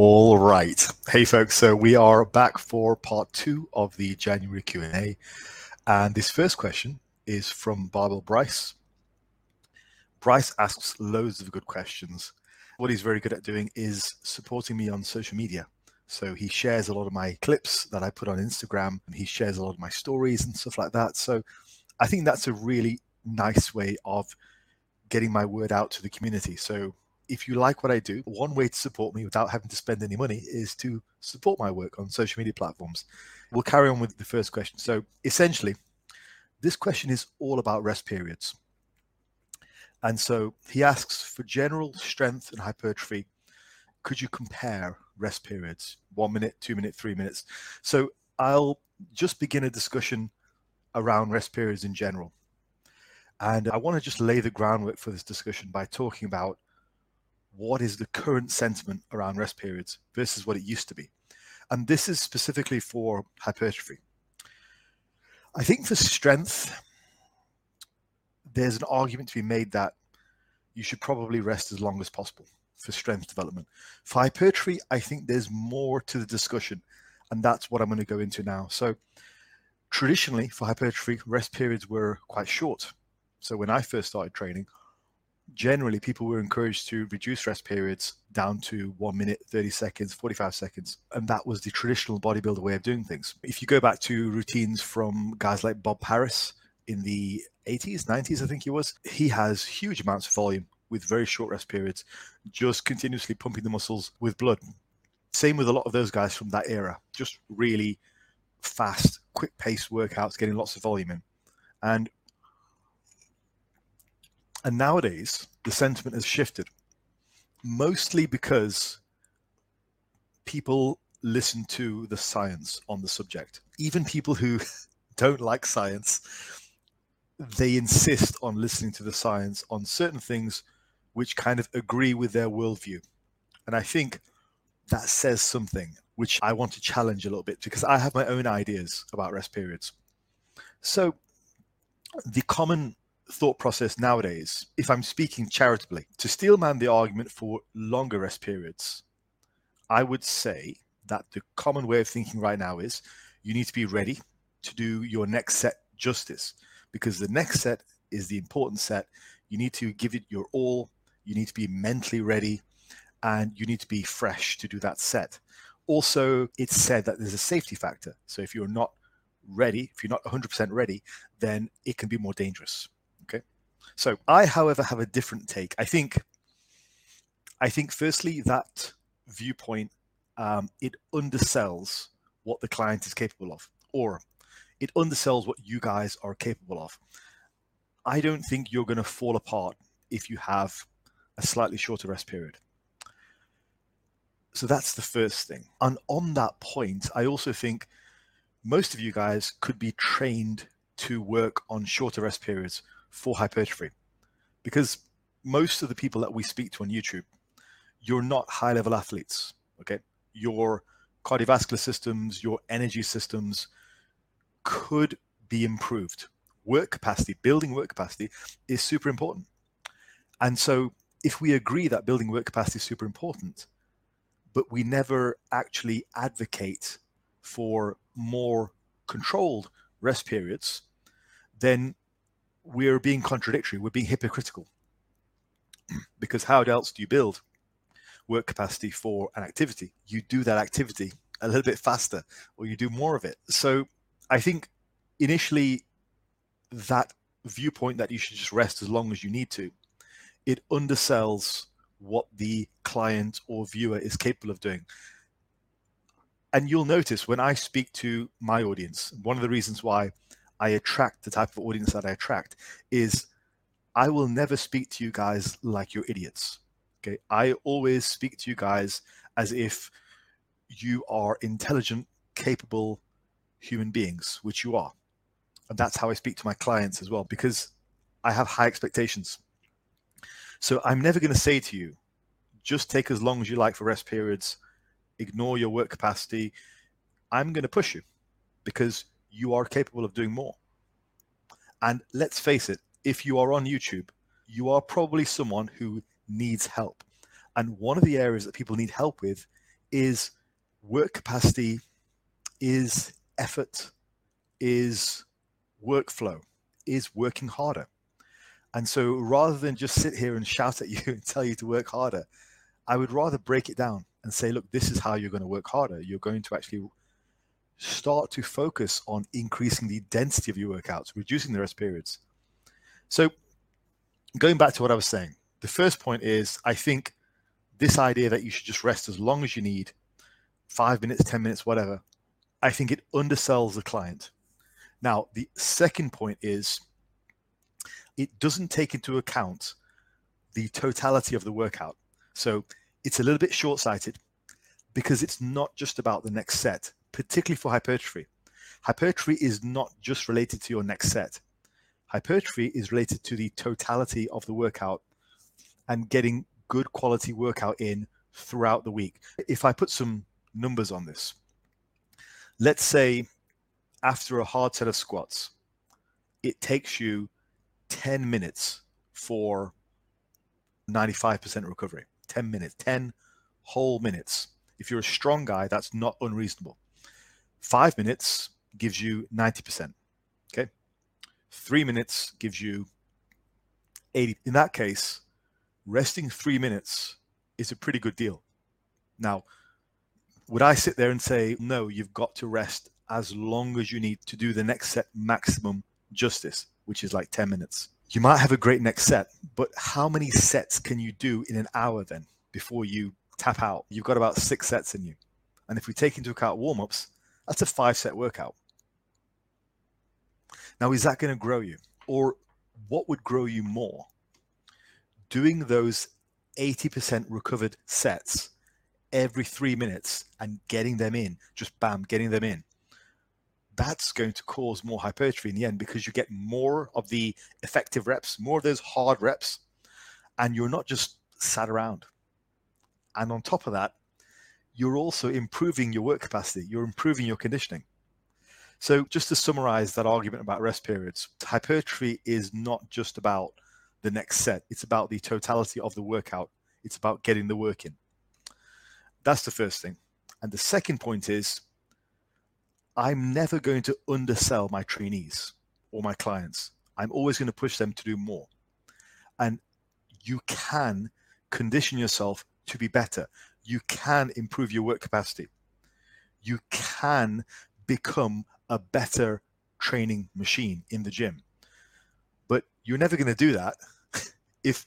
All right. Hey folks, so we are back for part 2 of the January Q&A. And this first question is from Barbel Bryce. Bryce asks loads of good questions. What he's very good at doing is supporting me on social media. So he shares a lot of my clips that I put on Instagram. He shares a lot of my stories and stuff like that. So I think that's a really nice way of getting my word out to the community. So if you like what I do, one way to support me without having to spend any money is to support my work on social media platforms. We'll carry on with the first question. So essentially, this question is all about rest periods. And so he asks for general strength and hypertrophy, could you compare rest periods? One minute, two minute, three minutes. So I'll just begin a discussion around rest periods in general. And I want to just lay the groundwork for this discussion by talking about what is the current sentiment around rest periods versus what it used to be. And this is specifically for hypertrophy. I think for strength, there's an argument to be made that you should probably rest as long as possible for strength development. For hypertrophy, I think there's more to the discussion, and that's what I'm going to go into now. So, traditionally, for hypertrophy, rest periods were quite short. So, when I first started training, generally people were encouraged to reduce rest periods down to one minute, 30 seconds, 45 seconds. And that was the traditional bodybuilder way of doing things. If you go back to routines from guys like Bob Harris in the 80s, 90s, I think he was, he has huge amounts of volume with very short rest periods, just continuously pumping the muscles with blood. Same with a lot of those guys from that era, just really fast, quick paced workouts, getting lots of volume in. And and nowadays, the sentiment has shifted, mostly because people listen to the science on the subject. Even people who don't like science, they insist on listening to the science on certain things which kind of agree with their worldview. And I think that says something which I want to challenge a little bit because I have my own ideas about rest periods. So, the common thought process nowadays, if I'm speaking charitably, to steelman the argument for longer rest periods, I would say that the common way of thinking right now is you need to be ready to do your next set justice because the next set is the important set. You need to give it your all. You need to be mentally ready and you need to be fresh to do that set. Also, it's said that there's a safety factor. So if you're not ready, if you're not 100% ready, then it can be more dangerous. So I, however, have a different take. I think, I think, firstly, that viewpoint um, it undersells what the client is capable of, or it undersells what you guys are capable of. I don't think you're going to fall apart if you have a slightly shorter rest period. So that's the first thing. And on that point, I also think most of you guys could be trained to work on shorter rest periods for hypertrophy because most of the people that we speak to on YouTube, you're not high level athletes. Okay. Your cardiovascular systems, your energy systems could be improved. Work capacity, building work capacity is super important. And so if we agree that building work capacity is super important, but we never actually advocate for more controlled rest periods, then we're being contradictory, we're being hypocritical. because how else do you build work capacity for an activity? You do that activity a little bit faster or you do more of it. So I think initially that viewpoint that you should just rest as long as you need to, it undersells what the client or viewer is capable of doing. And you'll notice when I speak to my audience, one of the reasons why I attract the type of audience that I attract is I will never speak to you guys like you're idiots. Okay. I always speak to you guys as if you are intelligent, capable human beings, which you are. And that's how I speak to my clients as well, because I have high expectations. So I'm never going to say to you, just take as long as you like for rest periods, ignore your work capacity. I'm going to push you because you are capable of doing more. And let's face it, if you are on YouTube, you are probably someone who needs help. And one of the areas that people need help with is work capacity, is effort, is workflow, is working harder. And so rather than just sit here and shout at you and tell you to work harder, I would rather break it down and say, look, this is how you're going to work harder. You're going to actually start to focus on increasing the density of your workouts, reducing the rest periods. So, going back to what I was saying, the first point is I think this idea that you should just rest as long as you need five minutes, 10 minutes, whatever I think it undersells the client. Now, the second point is it doesn't take into account the totality of the workout. So it's a little bit short sighted because it's not just about the next set particularly for hypertrophy. Hypertrophy is not just related to your next set. Hypertrophy is related to the totality of the workout and getting good quality workout in throughout the week. If I put some numbers on this, let's say after a hard set of squats, it takes you 10 minutes for 95% recovery. 10 minutes, 10 whole minutes. If you're a strong guy, that's not unreasonable. Five minutes gives you 90%. Okay. Three minutes gives you 80. In that case, resting three minutes is a pretty good deal. Now, would I sit there and say, no, you've got to rest as long as you need to do the next set maximum justice, which is like 10 minutes? You might have a great next set, but how many sets can you do in an hour then before you tap out? You've got about six sets in you. And if we take into account warm ups, that's a five set workout. Now, is that going to grow you? Or what would grow you more? Doing those 80% recovered sets every three minutes and getting them in, just bam, getting them in. That's going to cause more hypertrophy in the end because you get more of the effective reps, more of those hard reps, and you're not just sat around. And on top of that, you're also improving your work capacity, you're improving your conditioning. So, just to summarize that argument about rest periods, hypertrophy is not just about the next set, it's about the totality of the workout, it's about getting the work in. That's the first thing. And the second point is I'm never going to undersell my trainees or my clients. I'm always going to push them to do more. And you can condition yourself to be better you can improve your work capacity. You can become a better training machine in the gym. But you're never going to do that if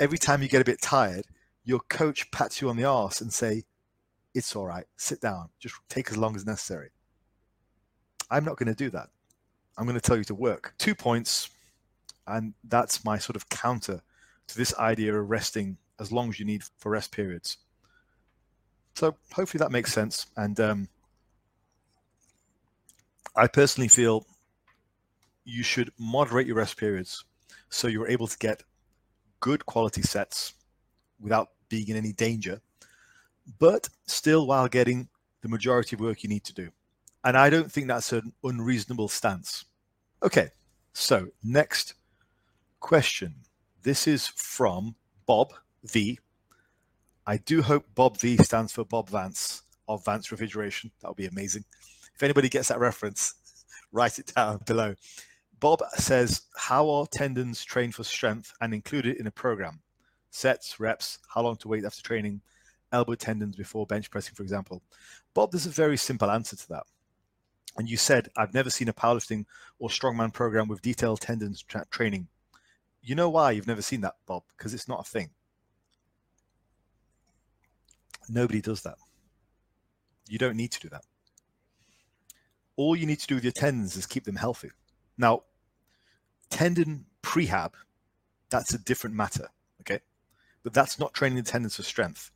every time you get a bit tired, your coach pats you on the arse and say, it's all right, sit down, just take as long as necessary. I'm not going to do that. I'm going to tell you to work. Two points, and that's my sort of counter to this idea of resting as long as you need for rest periods. So hopefully that makes sense. And um, I personally feel you should moderate your rest periods so you're able to get good quality sets without being in any danger, but still while getting the majority of work you need to do. And I don't think that's an unreasonable stance. Okay, so next question. This is from Bob V. I do hope Bob V stands for Bob Vance of Vance Refrigeration. That would be amazing. If anybody gets that reference, write it down below. Bob says, How are tendons trained for strength and included in a program? Sets, reps, how long to wait after training, elbow tendons before bench pressing, for example. Bob, there's a very simple answer to that. And you said, I've never seen a powerlifting or strongman program with detailed tendons tra- training. You know why you've never seen that, Bob? Because it's not a thing. Nobody does that. You don't need to do that. All you need to do with your tendons is keep them healthy. Now, tendon prehab, that's a different matter. Okay. But that's not training the tendons for strength.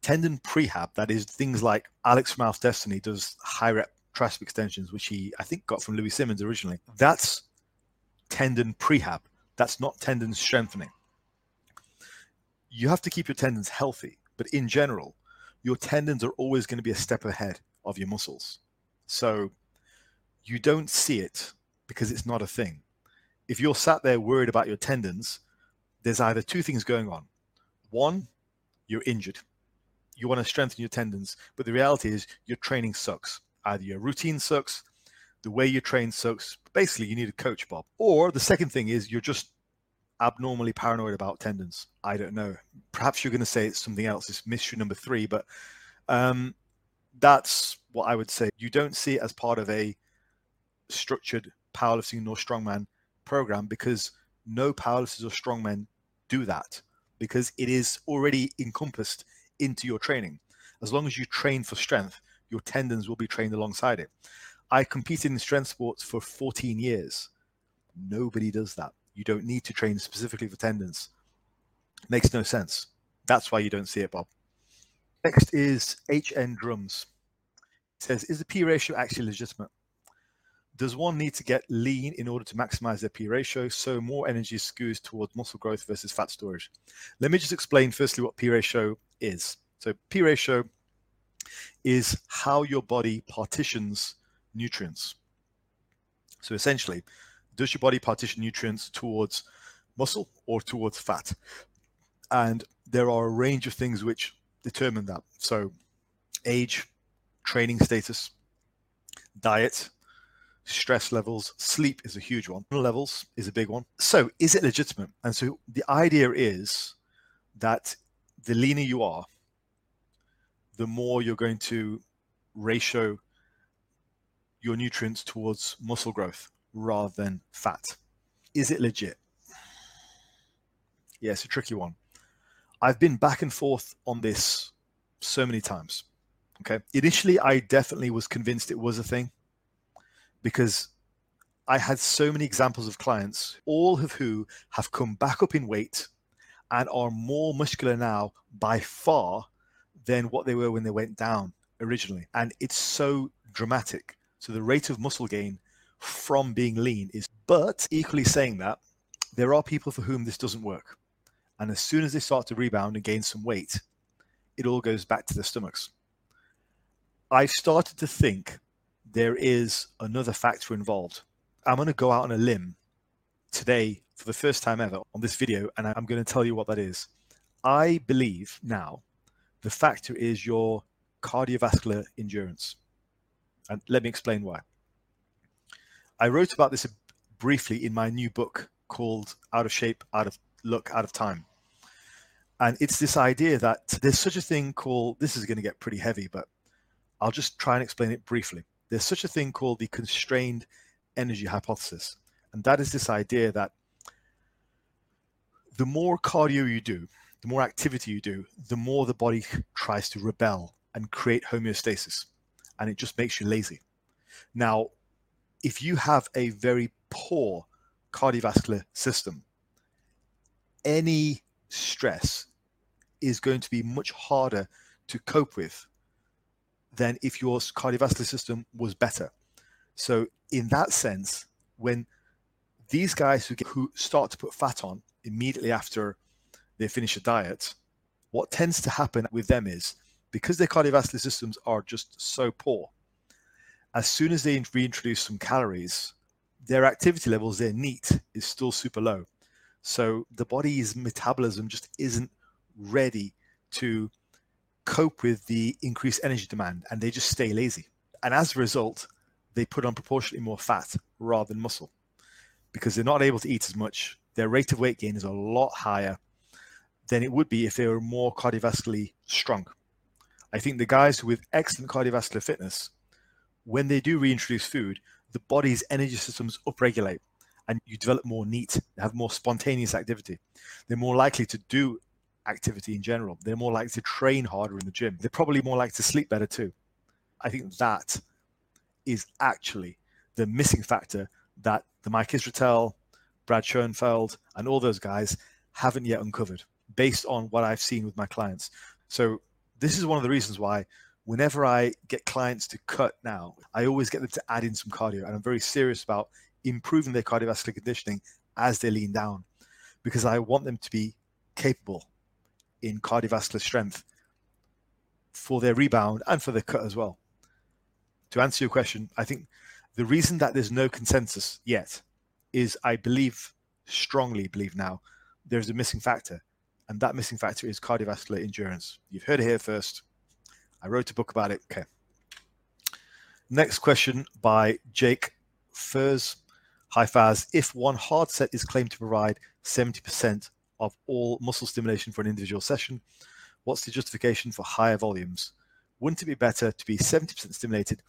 Tendon prehab, that is things like Alex from Alpha Destiny does high rep tricep extensions, which he, I think, got from Louis Simmons originally. That's tendon prehab. That's not tendon strengthening. You have to keep your tendons healthy, but in general, your tendons are always going to be a step ahead of your muscles. So you don't see it because it's not a thing. If you're sat there worried about your tendons, there's either two things going on. One, you're injured. you want to strengthen your tendons, but the reality is your training sucks. Either your routine sucks, the way you train sucks. Basically, you need a coach, Bob. Or the second thing is you're just abnormally paranoid about tendons. I don't know. Perhaps you're going to say it's something else. It's mystery number three, but um, that's what I would say. You don't see it as part of a structured powerlifting nor strongman program because no powerlifters or strongmen do that because it is already encompassed into your training. As long as you train for strength, your tendons will be trained alongside it. I competed in strength sports for 14 years. Nobody does that. You don't need to train specifically for tendons. Makes no sense. That's why you don't see it, Bob. Next is HN Drums. It says, is the P ratio actually legitimate? Does one need to get lean in order to maximize their P ratio so more energy skews towards muscle growth versus fat storage? Let me just explain firstly what P ratio is. So P ratio is how your body partitions nutrients. So essentially, does your body partition nutrients towards muscle or towards fat? And there are a range of things which determine that. So age, training status, diet, stress levels, sleep is a huge one. Levels is a big one. So is it legitimate? And so the idea is that the leaner you are, the more you're going to ratio your nutrients towards muscle growth rather than fat. Is it legit? Yeah, a tricky one. I've been back and forth on this so many times. Okay. Initially, I definitely was convinced it was a thing because I had so many examples of clients, all of who have come back up in weight and are more muscular now by far than what they were when they went down originally. And it's so dramatic. So the rate of muscle gain from being lean is, but equally saying that, there are people for whom this doesn't work. And as soon as they start to rebound and gain some weight, it all goes back to their stomachs. I've started to think there is another factor involved. I'm going to go out on a limb today for the first time ever on this video, and I'm going to tell you what that is. I believe now the factor is your cardiovascular endurance. And let me explain why. I wrote about this briefly in my new book called Out of Shape, Out of Luck, Out of Time. And it's this idea that there's such a thing called, this is going to get pretty heavy, but I'll just try and explain it briefly. There's such a thing called the constrained energy hypothesis. And that is this idea that the more cardio you do, the more activity you do, the more the body tries to rebel and create homeostasis and it just makes you lazy. Now, if you have a very poor cardiovascular system, any stress is going to be much harder to cope with than if your cardiovascular system was better. So, in that sense, when these guys who, get, who start to put fat on immediately after they finish a diet, what tends to happen with them is because their cardiovascular systems are just so poor, as soon as they reintroduce some calories, their activity levels, their NEAT is still super low. So the body's metabolism just isn't ready to cope with the increased energy demand and they just stay lazy. And as a result, they put on proportionately more fat rather than muscle because they're not able to eat as much. Their rate of weight gain is a lot higher than it would be if they were more cardiovascularly strong. I think the guys with excellent cardiovascular fitness, when they do reintroduce food, the body's energy systems upregulate and you develop more NEAT, have more spontaneous activity. They're more likely to do activity in general. They're more likely to train harder in the gym. They're probably more likely to sleep better too. I think that is actually the missing factor that the Mike Israetel, Brad Schoenfeld, and all those guys haven't yet uncovered based on what I've seen with my clients. So this is one of the reasons why whenever I get clients to cut now, I always get them to add in some cardio. And I'm very serious about improving their cardiovascular conditioning as they lean down because I want them to be capable in cardiovascular strength for their rebound and for their cut as well. To answer your question, I think the reason that there's no consensus yet is I believe, strongly believe now, there's a missing factor. And that missing factor is cardiovascular endurance. You've heard it here first. I wrote a book about it. Okay. Next question by Jake Furs. Hi Faz. If one hard set is claimed to provide 70% of all muscle stimulation for an individual session, what's the justification for higher volumes? Wouldn't it be better to be 70% stimulated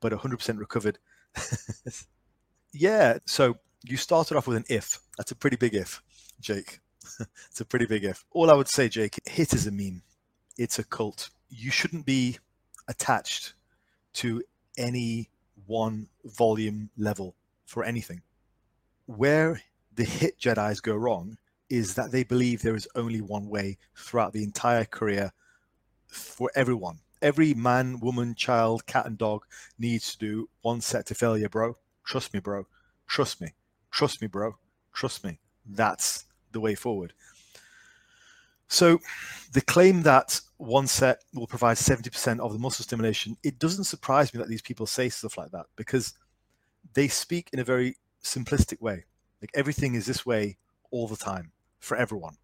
but 100% recovered? yeah. So you started off with an if. That's a pretty big if, Jake. it's a pretty big if. All I would say, Jake, HIT is a meme. It's a cult. You shouldn't be attached to any one volume level for anything. Where the HIT Jedi's go wrong is that they believe there is only one way throughout the entire career for everyone. Every man, woman, child, cat, and dog needs to do one set to failure, bro. Trust me, bro. Trust me. Trust me, bro. Trust me. That's the way forward. So the claim that one set will provide 70% of the muscle stimulation, it doesn't surprise me that these people say stuff like that because they speak in a very simplistic way. Like everything is this way all the time for everyone.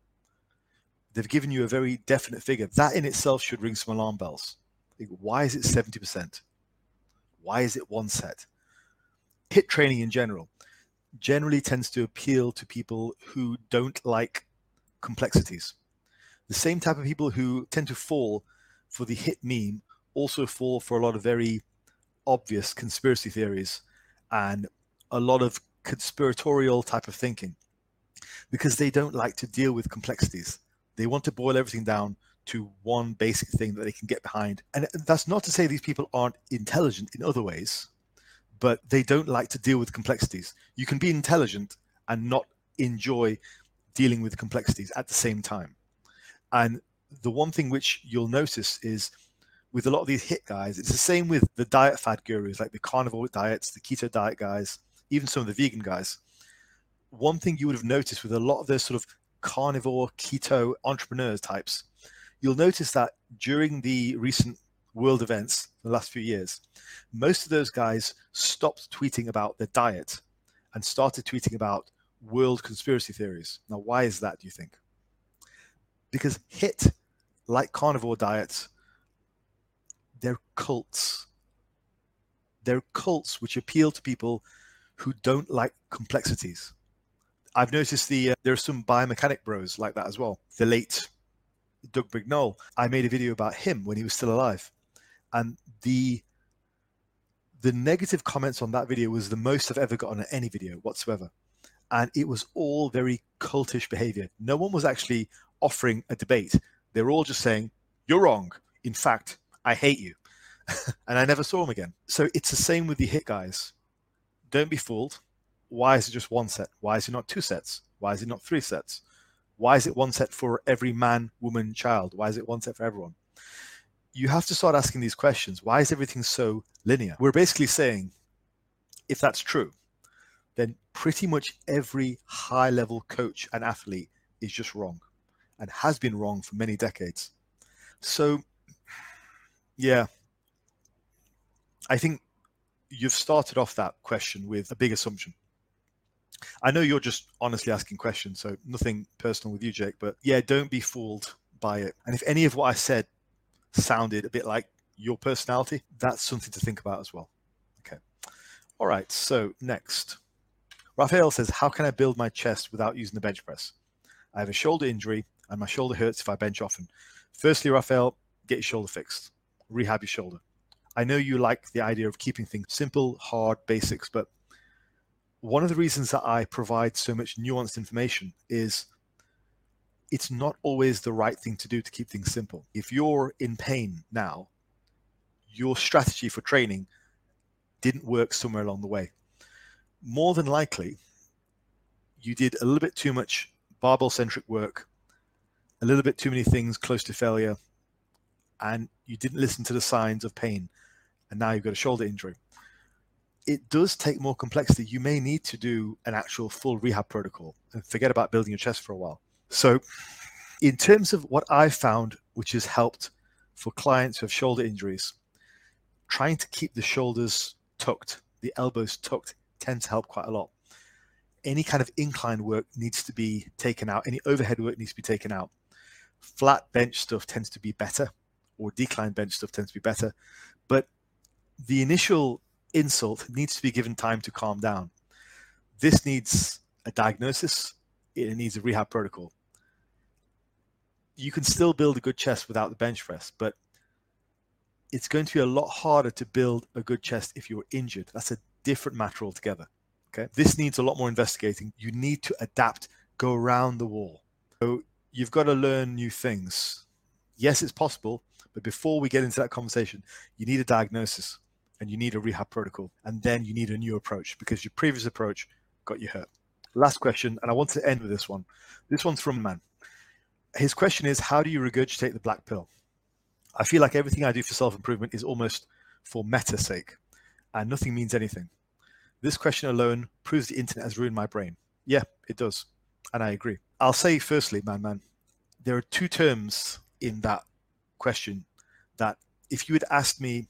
They've given you a very definite figure. That in itself should ring some alarm bells. Like, why is it 70%? Why is it one set? HIT training in general generally tends to appeal to people who don't like complexities. The same type of people who tend to fall for the HIT meme also fall for a lot of very obvious conspiracy theories and a lot of conspiratorial type of thinking because they don't like to deal with complexities. They want to boil everything down to one basic thing that they can get behind. And that's not to say these people aren't intelligent in other ways but they don't like to deal with complexities. You can be intelligent and not enjoy dealing with complexities at the same time. And the one thing which you'll notice is with a lot of these HIT guys, it's the same with the diet fad gurus, like the carnivore diets, the keto diet guys, even some of the vegan guys. One thing you would have noticed with a lot of those sort of carnivore keto entrepreneurs types, you'll notice that during the recent world events the last few years, most of those guys stopped tweeting about their diet and started tweeting about world conspiracy theories. Now, why is that, do you think? Because HIT, like carnivore diets, they're cults. They're cults which appeal to people who don't like complexities. I've noticed the uh, there are some biomechanic bros like that as well. The late Doug Brignole. I made a video about him when he was still alive and the the negative comments on that video was the most I've ever gotten on any video whatsoever. And it was all very cultish behavior. No one was actually offering a debate. They were all just saying, You're wrong. In fact, I hate you. and I never saw them again. So it's the same with the hit guys. Don't be fooled. Why is it just one set? Why is it not two sets? Why is it not three sets? Why is it one set for every man, woman, child? Why is it one set for everyone? you have to start asking these questions. Why is everything so linear? We're basically saying, if that's true, then pretty much every high level coach and athlete is just wrong and has been wrong for many decades. So, yeah, I think you've started off that question with a big assumption. I know you're just honestly asking questions, so nothing personal with you, Jake, but yeah, don't be fooled by it. And if any of what I said sounded a bit like your personality, that's something to think about as well. Okay. All right. So next, Raphael says, How can I build my chest without using the bench press? I have a shoulder injury and my shoulder hurts if I bench often. Firstly, Raphael, get your shoulder fixed, rehab your shoulder. I know you like the idea of keeping things simple, hard, basics, but one of the reasons that I provide so much nuanced information is it's not always the right thing to do to keep things simple. If you're in pain now, your strategy for training didn't work somewhere along the way. More than likely, you did a little bit too much barbell centric work, a little bit too many things close to failure, and you didn't listen to the signs of pain, and now you've got a shoulder injury. It does take more complexity. You may need to do an actual full rehab protocol and forget about building your chest for a while. So, in terms of what I found, which has helped for clients who have shoulder injuries, trying to keep the shoulders tucked, the elbows tucked, tends to help quite a lot. Any kind of incline work needs to be taken out, any overhead work needs to be taken out. flat bench stuff tends to be better, or decline bench stuff tends to be better. But the initial insult needs to be given time to calm down. This needs a diagnosis, it needs a rehab protocol. You can still build a good chest without the bench press, but it's going to be a lot harder to build a good chest if you're injured. That's a different matter altogether. Okay. This needs a lot more investigating. You need to adapt, go around the wall. So you've got to learn new things. Yes, it's possible, but before we get into that conversation, you need a diagnosis and you need a rehab protocol, and then you need a new approach because your previous approach got you hurt. Last question, and I want to end with this one. This one's from man. His question is How do you regurgitate the black pill? I feel like everything I do for self improvement is almost for meta sake, and nothing means anything. This question alone proves the internet has ruined my brain. Yeah, it does. And I agree. I'll say firstly, man, man, there are two terms in that question that if you had asked me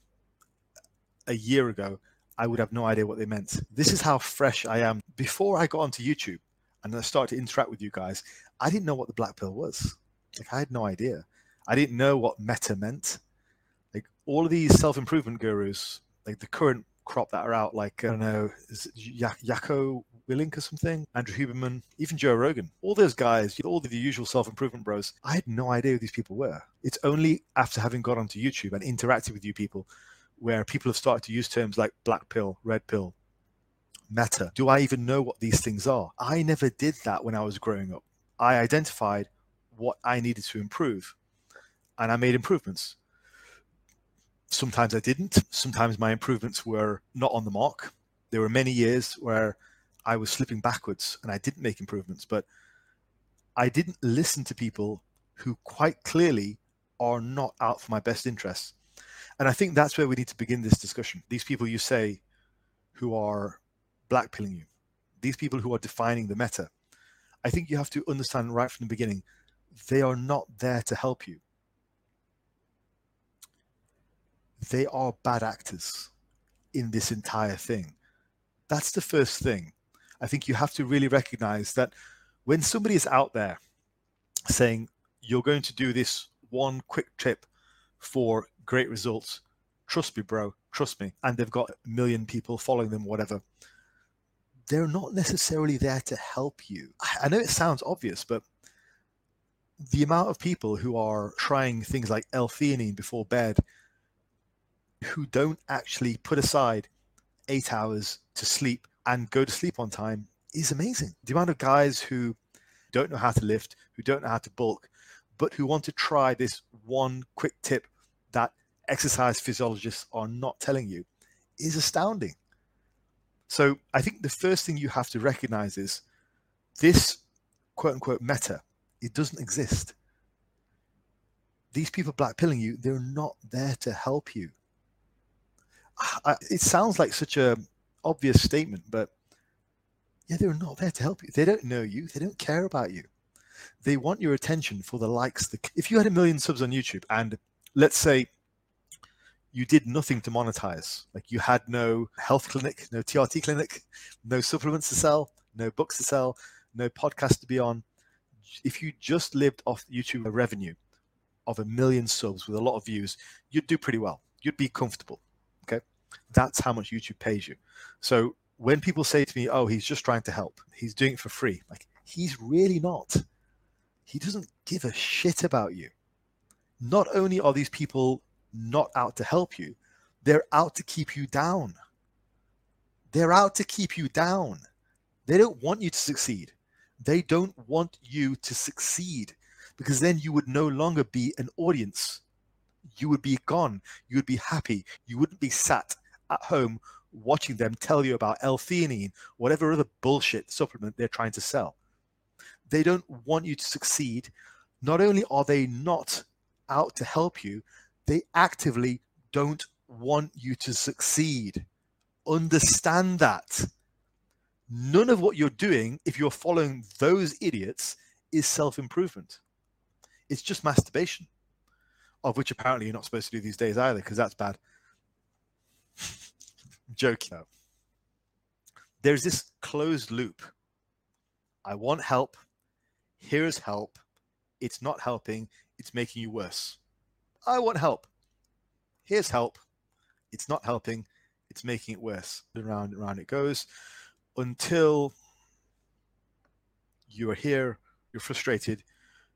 a year ago, I would have no idea what they meant. This is how fresh I am. Before I got onto YouTube and I started to interact with you guys, I didn't know what the black pill was. Like I had no idea. I didn't know what meta meant. Like all of these self-improvement gurus, like the current crop that are out, like I don't know, is Jocko Willink or something, Andrew Huberman, even Joe Rogan, all those guys, all the usual self-improvement bros. I had no idea who these people were. It's only after having got onto YouTube and interacted with you people where people have started to use terms like black pill, red pill, meta. Do I even know what these things are? I never did that when I was growing up. I identified what I needed to improve and I made improvements. Sometimes I didn't. Sometimes my improvements were not on the mark. There were many years where I was slipping backwards and I didn't make improvements, but I didn't listen to people who quite clearly are not out for my best interests. And I think that's where we need to begin this discussion. These people you say who are blackpilling you, these people who are defining the meta, I think you have to understand right from the beginning, they are not there to help you. They are bad actors in this entire thing. That's the first thing. I think you have to really recognize that when somebody is out there saying, you're going to do this one quick tip for great results. Trust me, bro. Trust me. And they've got a million people following them, whatever. They're not necessarily there to help you. I know it sounds obvious, but the amount of people who are trying things like L-theanine before bed who don't actually put aside eight hours to sleep and go to sleep on time is amazing. The amount of guys who don't know how to lift, who don't know how to bulk, but who want to try this one quick tip that exercise physiologists are not telling you is astounding. So I think the first thing you have to recognize is this quote unquote meta, it doesn't exist. These people blackpilling you, they're not there to help you. I, it sounds like such a obvious statement, but yeah, they're not there to help you. They don't know you. They don't care about you. They want your attention for the likes. The, if you had a million subs on YouTube and let's say you did nothing to monetize, like you had no health clinic, no TRT clinic, no supplements to sell, no books to sell, no podcast to be on. If you just lived off YouTube revenue of a million subs with a lot of views, you'd do pretty well. You'd be comfortable. That's how much YouTube pays you. So when people say to me, oh, he's just trying to help, he's doing it for free, like he's really not. He doesn't give a shit about you not only are these people not out to help you, they're out to keep you down. They're out to keep you down. They don't want you to succeed. They don't want you to succeed because then you would no longer be an audience. You would be gone. You would be happy. You wouldn't be sat at home watching them tell you about L-theanine, whatever other bullshit supplement they're trying to sell. They don't want you to succeed. Not only are they not out to help you, they actively don't want you to succeed. Understand that. None of what you're doing, if you're following those idiots, is self improvement. It's just masturbation, of which apparently you're not supposed to do these days either, because that's bad. Joking though. There's this closed loop. I want help. Here's help. It's not helping it's making you worse. I want help. Here's help. It's not helping, it's making it worse. Around and around it goes until you are here, you're frustrated,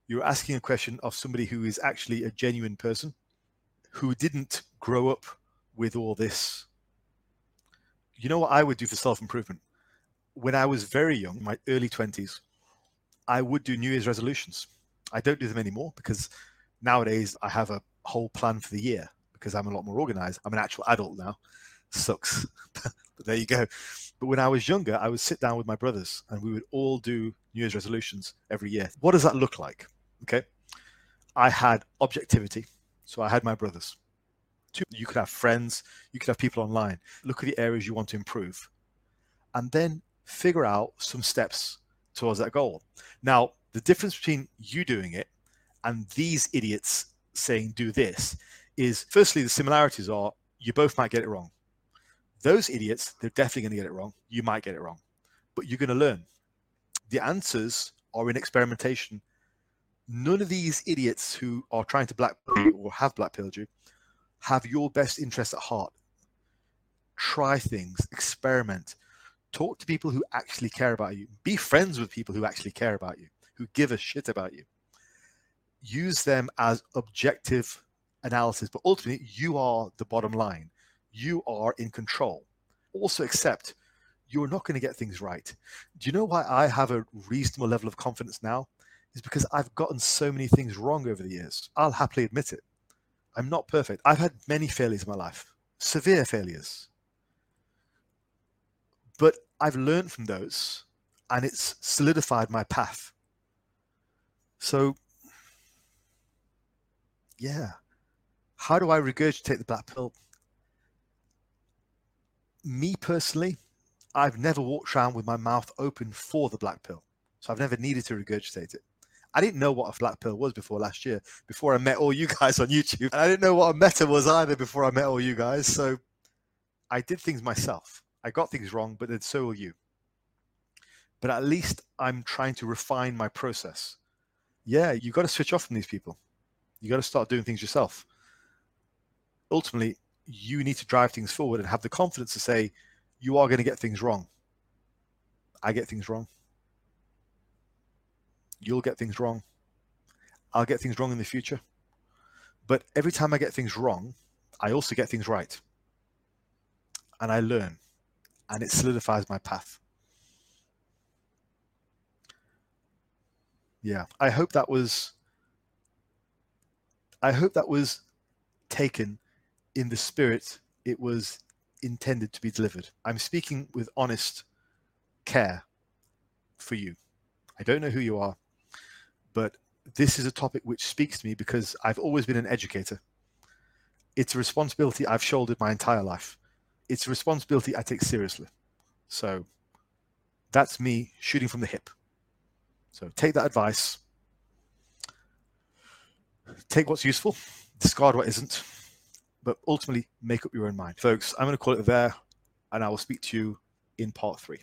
you're asking a question of somebody who is actually a genuine person who didn't grow up with all this. You know what I would do for self improvement? When I was very young, my early 20s, I would do New Year's resolutions. I don't do them anymore because nowadays I have a whole plan for the year because I'm a lot more organized. I'm an actual adult now. Sucks. but there you go. But when I was younger, I would sit down with my brothers and we would all do New Year's resolutions every year. What does that look like? Okay. I had objectivity. So I had my brothers. You could have friends, you could have people online. Look at the areas you want to improve. And then figure out some steps towards that goal. Now, the difference between you doing it and these idiots saying do this is firstly the similarities are you both might get it wrong. Those idiots, they're definitely going to get it wrong. You might get it wrong, but you're going to learn. The answers are in experimentation. None of these idiots who are trying to you or have blackpilled you have your best interests at heart. Try things, experiment, talk to people who actually care about you, be friends with people who actually care about you, who give a shit about you. Use them as objective analysis, but ultimately, you are the bottom line you are in control. Also, accept you're not going to get things right. Do you know why I have a reasonable level of confidence now? Is because I've gotten so many things wrong over the years. I'll happily admit it. I'm not perfect. I've had many failures in my life, severe failures. But I've learned from those and it's solidified my path. So, yeah. How do I regurgitate the black pill? me personally, I've never walked around with my mouth open for the black pill. So I've never needed to regurgitate it. I didn't know what a black pill was before last year, before I met all you guys on YouTube. And I didn't know what a meta was either before I met all you guys. So I did things myself. I got things wrong, but then so will you. But at least I'm trying to refine my process. Yeah, you got to switch off from these people. You got to start doing things yourself. Ultimately, you need to drive things forward and have the confidence to say, you are going to get things wrong. I get things wrong. You'll get things wrong. I'll get things wrong in the future. But every time I get things wrong, I also get things right. And I learn. And it solidifies my path. Yeah. I hope that was I hope that was taken in the spirit it was intended to be delivered. I'm speaking with honest care for you. I don't know who you are, but this is a topic which speaks to me because I've always been an educator. It's a responsibility I've shouldered my entire life. It's a responsibility I take seriously. So that's me shooting from the hip. So take that advice, take what's useful, discard what isn't but ultimately make up your own mind. Folks, I'm going to call it there, and I will speak to you in part three.